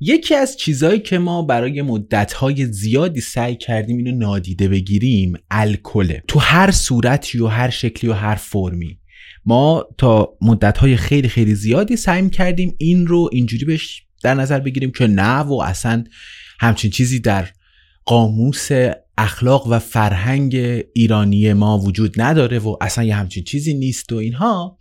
یکی از چیزهایی که ما برای مدتهای زیادی سعی کردیم اینو نادیده بگیریم الکله تو هر صورتی و هر شکلی و هر فرمی. ما تا مدتهای خیلی خیلی زیادی سعی کردیم این رو اینجوری بهش در نظر بگیریم که نه و اصلا همچین چیزی در قاموس اخلاق و فرهنگ ایرانی ما وجود نداره و اصلا یه همچین چیزی نیست و اینها.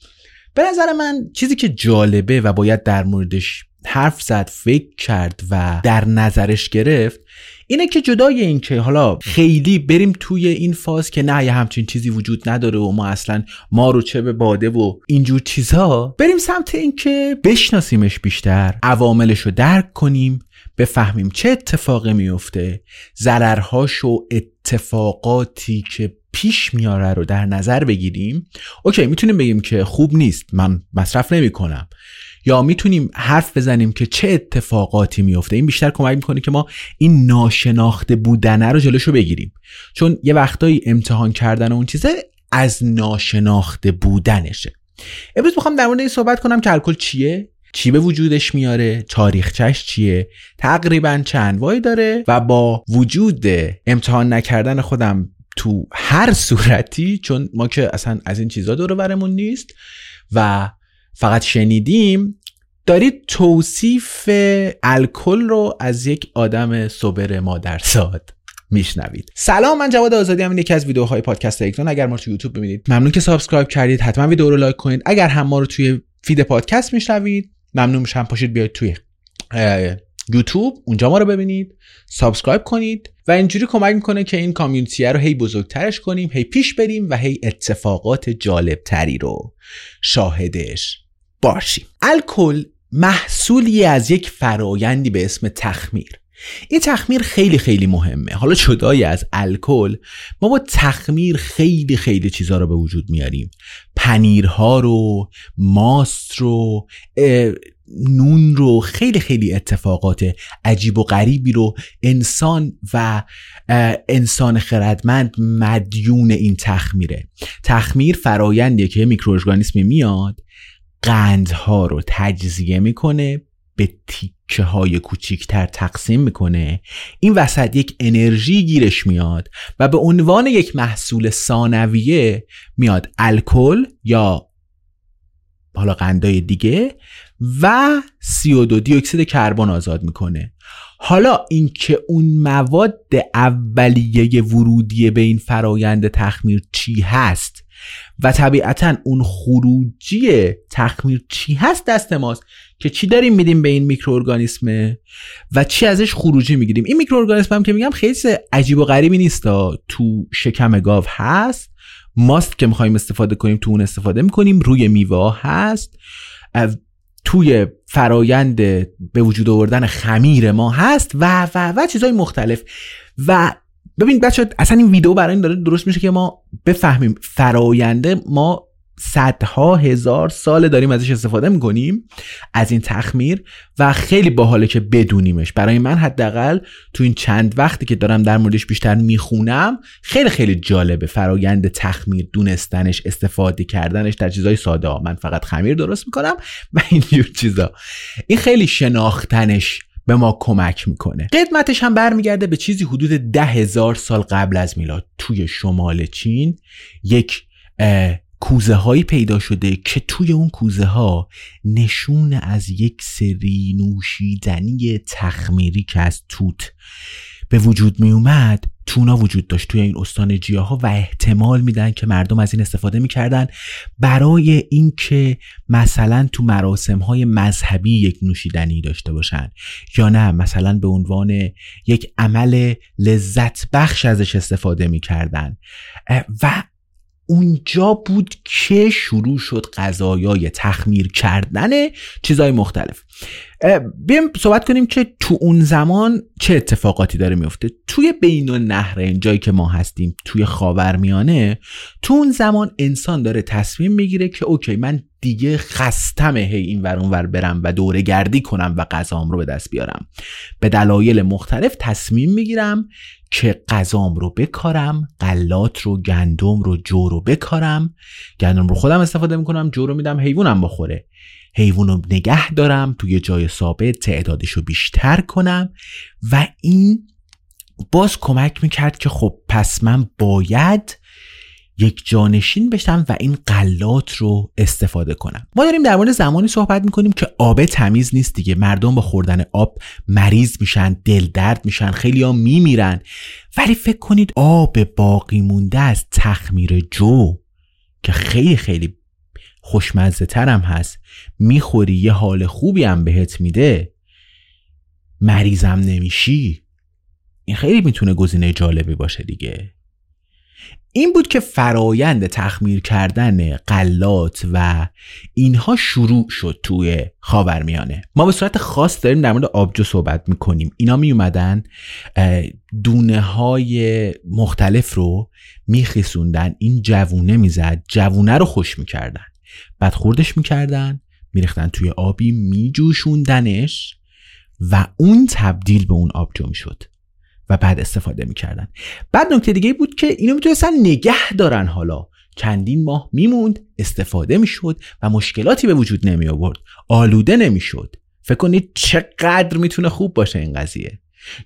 به نظر من چیزی که جالبه و باید در موردش حرف زد فکر کرد و در نظرش گرفت اینه که جدای این که حالا خیلی بریم توی این فاز که نه یه همچین چیزی وجود نداره و ما اصلا ما رو چه به باده و اینجور چیزها بریم سمت این که بشناسیمش بیشتر عواملش رو درک کنیم بفهمیم چه اتفاقی میفته ضررهاش و اتفاقاتی که پیش میاره رو در نظر بگیریم. اوکی می‌تونیم بگیم که خوب نیست من مصرف نمی کنم یا می‌تونیم حرف بزنیم که چه اتفاقاتی میفته؟ این بیشتر کمک می‌کنه که ما این ناشناخته بودنه رو جلوشو بگیریم. چون یه وقتایی امتحان کردن اون چیزه از ناشناخته بودنشه. امروز می‌خوام در مورد این صحبت کنم که الکل چیه؟ چی به وجودش میاره؟ تاریخچش چیه؟ تقریبا چند وای داره؟ و با وجود امتحان نکردن خودم تو هر صورتی چون ما که اصلا از این چیزا دور برمون نیست و فقط شنیدیم دارید توصیف الکل رو از یک آدم صفر مادرزاد میشنوید. سلام من جواد آزادی هم یکی از ویدیوهای پادکست الکترون اگر ما رو تو یوتیوب ببینید ممنون که subscribe کردید. حتما ویدیو رو لایک کنید. اگر هم ما رو توی feed پادکست میشنوید ممنون میشم. پاشید بیاید توی یوتیوب اونجا ما رو ببینید subscribe کنید و اینجوری کمک می‌کنه که این community رو هی بزرگترش کنیم هی پیش بریم و هی اتفاقات جالب تری رو شاهدش باشیم. الکل محصولی از یک فرایندی به اسم تخمیر. این تخمیر خیلی خیلی مهمه. حالا جدای از الکل ما با تخمیر خیلی خیلی چیزها رو به وجود میاریم. پنیرها رو ماست رو نون رو خیلی خیلی اتفاقات عجیب و غریبی رو انسان و انسان خردمند مدیون این تخمیره. تخمیر فرایندیه که میکروارگانیسمی میاد قندها رو تجزیه می‌کنه به تیکه های کوچیکتر تقسیم می‌کنه. این وسط یک انرژی گیرش میاد و به عنوان یک محصول ثانویه میاد الکل یا حالا قندای دیگه و CO2 دیوکسید کربن آزاد می‌کنه. حالا اینکه اون مواد اولیه ورودی به این فرایند تخمیر چی هست و طبیعتا اون خروجی تخمیر چی هست دست ماست که چی داریم میدیم به این میکروارگانیسمه و چی ازش خروجی می‌گیریم؟ این میکروارگانیسم هم که میگم خیلی عجیب و غریبی نیست. تو شکم گاو هست ماست که می‌خوایم استفاده کنیم تو اون استفاده می‌کنیم روی میوه هست. توی فرایند به وجود آوردن خمیر ما هست و و و چیزهای مختلف. و ببین بچه اصلا این ویدیو برای این داره درست میشه که ما بفهمیم فراینده ما صدها هزار سال داریم ازش استفاده می‌کنیم از این تخمیر و خیلی باحاله که بدونیمش. برای من حداقل تو این چند وقتی که دارم در موردش بیشتر می‌خونم خیلی خیلی جالبه فرایند تخمیر دونستنش استفاده کردنش در چیزای ساده. من فقط خمیر درست می‌کنم و اینجور چیزا. این خیلی شناختنش به ما کمک می‌کنه. قدمتش هم برمیگرده به چیزی حدود ده هزار سال قبل از میلاد. توی شمال چین یک کوزه هایی پیدا شده که توی اون کوزه ها نشون از یک سری نوشیدنی تخمیری که از توت به وجود می اومد تونا وجود داشت توی این استان ها و احتمال میدن که مردم از این استفاده می‌کردن برای اینکه مثلا تو مراسم های مذهبی یک نوشیدنی داشته باشن یا نه مثلا به عنوان یک عمل لذت بخش ازش استفاده می‌کردن. و اونجا بود که شروع شد غذایای تخمیر کردن چیزهای مختلف. بیم صحبت کنیم که تو اون زمان چه اتفاقاتی داره میفته. توی بین و جایی که ما هستیم توی خاورمیانه تو اون زمان انسان داره تصمیم می‌گیره که اوکی من دیگه خستمه هی این ور ور برم و دوره گردی کنم و غذام رو به دست بیارم. به دلایل مختلف تصمیم می‌گیرم که غذام رو بکارم قلات رو گندم رو جو رو بکارم. گندم رو خودم استفاده می‌کنم جو رو میدم حیوانم بخوره. حیوان رو نگه دارم توی جای ثابت تعدادش رو بیشتر کنم و این باز کمک می‌کرد که خب پس من باید یک جانشین بشم و این قلات رو استفاده کنم. ما داریم در مورد زمانی صحبت می‌کنیم که آب تمیز نیست دیگه. مردم با خوردن آب مریض میشن دل درد میشن خیلی ها میمیرن. ولی فکر کنید آب باقی مونده از تخمیر جو که خیلی خیلی خوشمزه ترم هست. می‌خوری یه حال خوبی هم بهت میده. مریضم نمیشی. این خیلی می‌تونه گزینه جالبی باشه دیگه. این بود که فرایند تخمیر کردن قلات و اینها شروع شد توی خاورمیانه. ما به صورت خاص داریم در مورد آبجو صحبت می‌کنیم. اینا می اومدن دونه های مختلف رو میخیسوندن. این جوونه می‌زد جوونه رو خوش می‌کردن. بعد خوردش می‌کردن میریختن توی آبی میجوشوندنش و اون تبدیل به اون آبجو می‌شد و بعد استفاده می‌کردن. بعد نکته دیگه بود که اینو می‌تونستن نگه دارن حالا. چندین ماه میموند استفاده می‌شد و مشکلاتی به وجود نمی آورد آلوده نمی‌شد. فکر کنید چقدر می‌تونه خوب باشه این قضیه.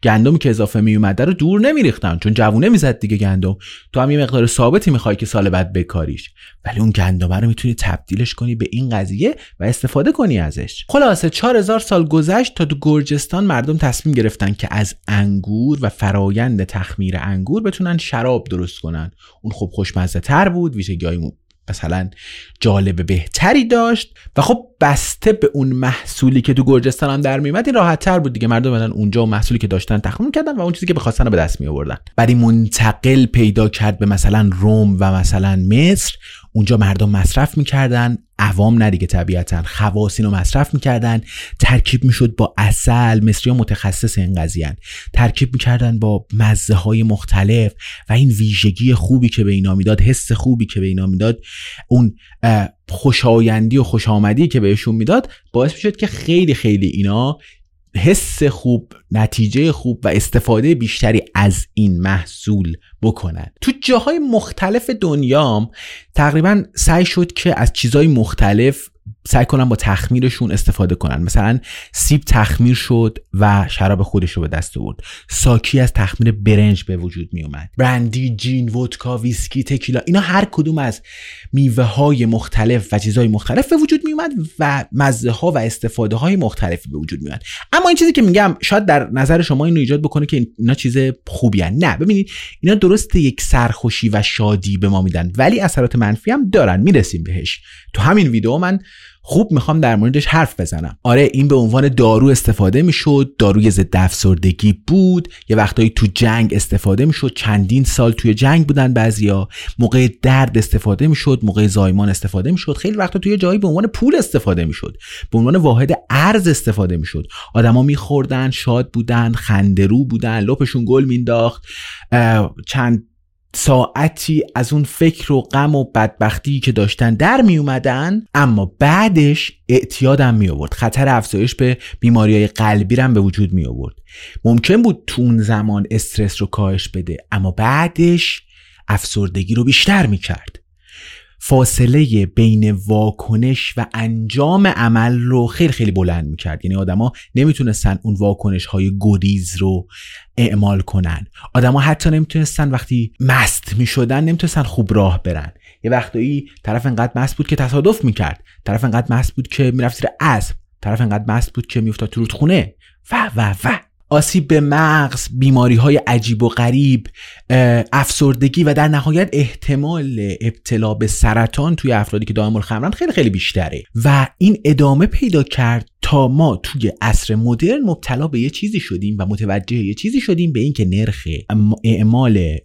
گندم که اضافه می اومده رو دور نمیریختن چون جوونه می‌زد دیگه گندم. تو هم یه مقدار ثابتی می‌خوای که سال بعد بکاریش. ولی اون گندم رو می‌تونی تبدیلش کنی به این قضیه و استفاده کنی ازش. خلاصه 4000 سال گذشت تا تو گرجستان مردم تصمیم گرفتن که از انگور و فرایند تخمیر انگور بتونن شراب درست کنن. اون خب خوشمزه تر بود ویژگی مثلا جالب بهتری داشت و خب بسته به اون محصولی که تو گرجستان هم در میومد این راحت تر بود دیگه. مردم بدن اونجا و محصولی که داشتن تخمین کردن و اون چیزی که بخواستن رو به دست می آوردن بعدی منتقل پیدا کرد به مثلا روم و مثلا مصر اونجا مردم مصرف می‌کردن عوام نه دیگه طبیعتا خواسین رو مصرف می‌کردن. ترکیب می‌شد با اصل مصری ها متخصص این قضیه ترکیب می‌کردن با مزه های مختلف و این ویژگی خوبی که به اینا می‌داد حس خوبی که به اینا می‌داد اون خوشایندی و خوش آمدی که بهشون می‌داد باعث می‌شد که خیلی خیلی اینا حس خوب نتیجه خوب و استفاده بیشتری از این محصول بکنن. تو جاهای مختلف دنیام تقریبا سعی شد که از چیزهای مختلف سعی کنن با تخمیرشون استفاده کنن. مثلا سیب تخمیر شد و شراب خودش رو به دست آورد. ساکی از تخمیر برنج به وجود می اومد. برندی جین ودکا ویسکی تکیلا اینا هر کدوم از میوه های مختلف و چیزهای مختلف به وجود می اومد و مزه ها و استفاده های مختلفی به وجود می اومد. اما این چیزی که میگم شاید در نظر شما اینو ایجاد بکنه که اینا چیز خوبی هن. نه ببینید اینا درست یک سرخوشی و شادی به ما میدن ولی اثرات منفی هم دارن. می‌رسیم بهش. تو همین ویدیو من خوب می‌خوام در موردش حرف بزنم. آره این به عنوان دارو استفاده می‌شد داروی ضد افسردگی بود یه وقتایی تو جنگ استفاده می‌شد چندین سال توی جنگ بودن بعضیا موقع درد استفاده می‌شد موقع زایمان استفاده می‌شد خیلی وقتا توی جایی به عنوان پول استفاده می‌شد به عنوان واحد ارز استفاده می‌شد. آدما میخوردن شاد بودن خندرو بودن لپشون گل مینداخت چند ساعتی از اون فکر و غم و بدبختی که داشتن در می اومدن اما بعدش اعتیادم می آورد. خطر افزایش به بیماری های قلبی هم به وجود می آورد. ممکن بود تو اون زمان استرس رو کاهش بده اما بعدش افسردگی رو بیشتر می کرد. فاصله بین واکنش و انجام عمل رو خیلی خیلی بلند می‌کرد. یعنی آدما نمی‌تونستن اون واکنش های گریز رو اعمال کنن. آدما حتی نمی‌تونستن وقتی مست می‌شدن نمی‌تونستن خوب راه برن. یه وقتایی طرف انقدر مست بود که تصادف می‌کرد. طرف انقدر مست بود که می‌رفت زیر اسب. طرف انقدر مست بود که میافتاد تو رودخونه. و و و. آسیب به مغز بیماری های عجیب و غریب افسردگی و در نهایت احتمال ابتلا به سرطان توی افرادی که دائم الخمرن خیلی خیلی بیشتره. و این ادامه پیدا کرد تا ما توی عصر مدرن مبتلا به یه چیزی شدیم و متوجه یه چیزی شدیم به اینکه نرخ اعمال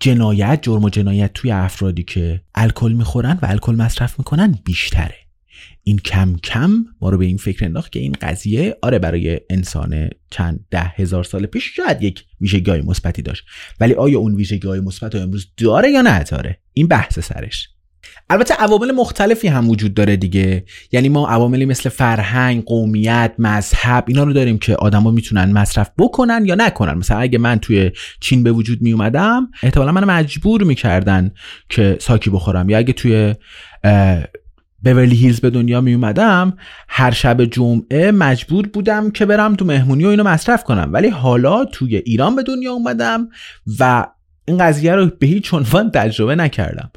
جنایت جرم و جنایت توی افرادی که الکل می‌خورن و الکل مصرف می‌کنن بیشتره. این کم کم ما رو به این فکر انداخت که این قضیه آره برای انسان چند ده هزار سال پیش شاید یک ویژگی مثبتی داشت. ولی آیا اون ویژگی های مثبت امروز داره یا نه داره این بحث سرش. البته عوامل مختلفی هم وجود داره دیگه. یعنی ما عواملی مثل فرهنگ قومیت مذهب اینا رو داریم که آدما می‌تونن مصرف بکنن یا نکنن. مثلا اگه من توی چین به وجود می اومدم احتمالا من مجبور می‌کردن که ساکی بخورم. یا اگه توی بورلی هیلز به دنیا می اومدم هر شب جمعه مجبور بودم که برم تو مهمونی و اینو مصرف کنم. ولی حالا توی ایران به دنیا اومدم و این قضیه رو به هیچ عنوان تجربه نکردم.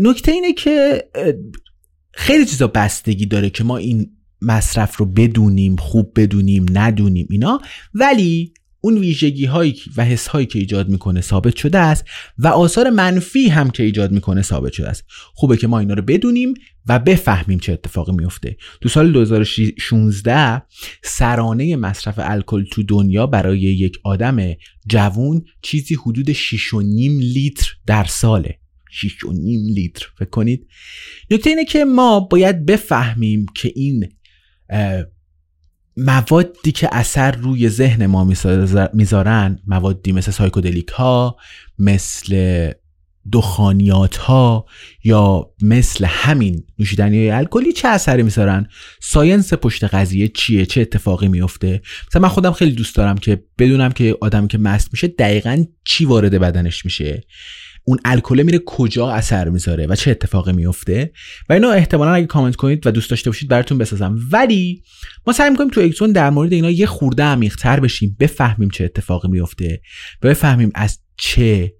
نکته اینه که خیلی چیزا بستگی داره که ما این مصرف رو بدونیم خوب بدونیم ندونیم اینا. ولی اون ویژگی هایی و حس هایی که ایجاد می‌کنه ثابت شده است و آثار منفی هم که ایجاد می‌کنه ثابت شده است. خوبه که ما اینا رو بدونیم و بفهمیم چه اتفاقی میفته تو سال 2016 سرانه مصرف الکل تو دنیا برای یک آدم جوون چیزی حدود 6.5 لیتر در ساله. 6.5 لیتر فکر کنید. نکته اینه که ما باید بفهمیم که این موادی که اثر روی ذهن ما می‌ذارن موادی مثل psychedelic ها مثل دخانیات ها یا مثل همین نوشیدنی های الکلی چه اثری می‌ذارن؟ science پشت قضیه چیه؟ چه اتفاقی میفته مثلا من خودم خیلی دوست دارم که بدونم که آدمی که مست میشه دقیقا چی وارد بدنش میشه. اون الکل میره کجا اثر می‌ذاره و چه اتفاقی میفته؟ و اینو احتمالا اگه کامنت کنید و دوست داشته باشید براتون بسازم. ولی ما سعی می‌کنیم تو اکسون در مورد اینا یه خورده عمیق‌تر بشیم بفهمیم چه اتفاقی میفته بفهمیم از چه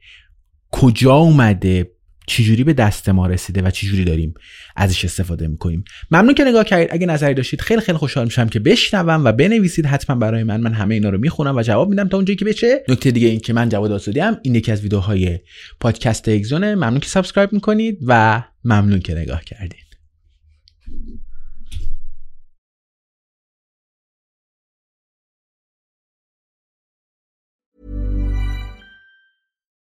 کجا اومده چجوری به دست ما رسیده و چجوری داریم ازش استفاده می‌کنیم؟ ممنون که نگاه کردید. اگه نظری داشتید خیلی خیلی خوشحال میشم که بشنوم و بنویسید. حتما برای من من همه اینا رو می‌خونم و جواب میدم تا اونجایی که بشه. نکته دیگه این که من جواد آسودی هم این یکی از ویدیوهای پادکست اگزونه ممنون که سابسکرایب می‌کنید و ممنون که نگاه کردید.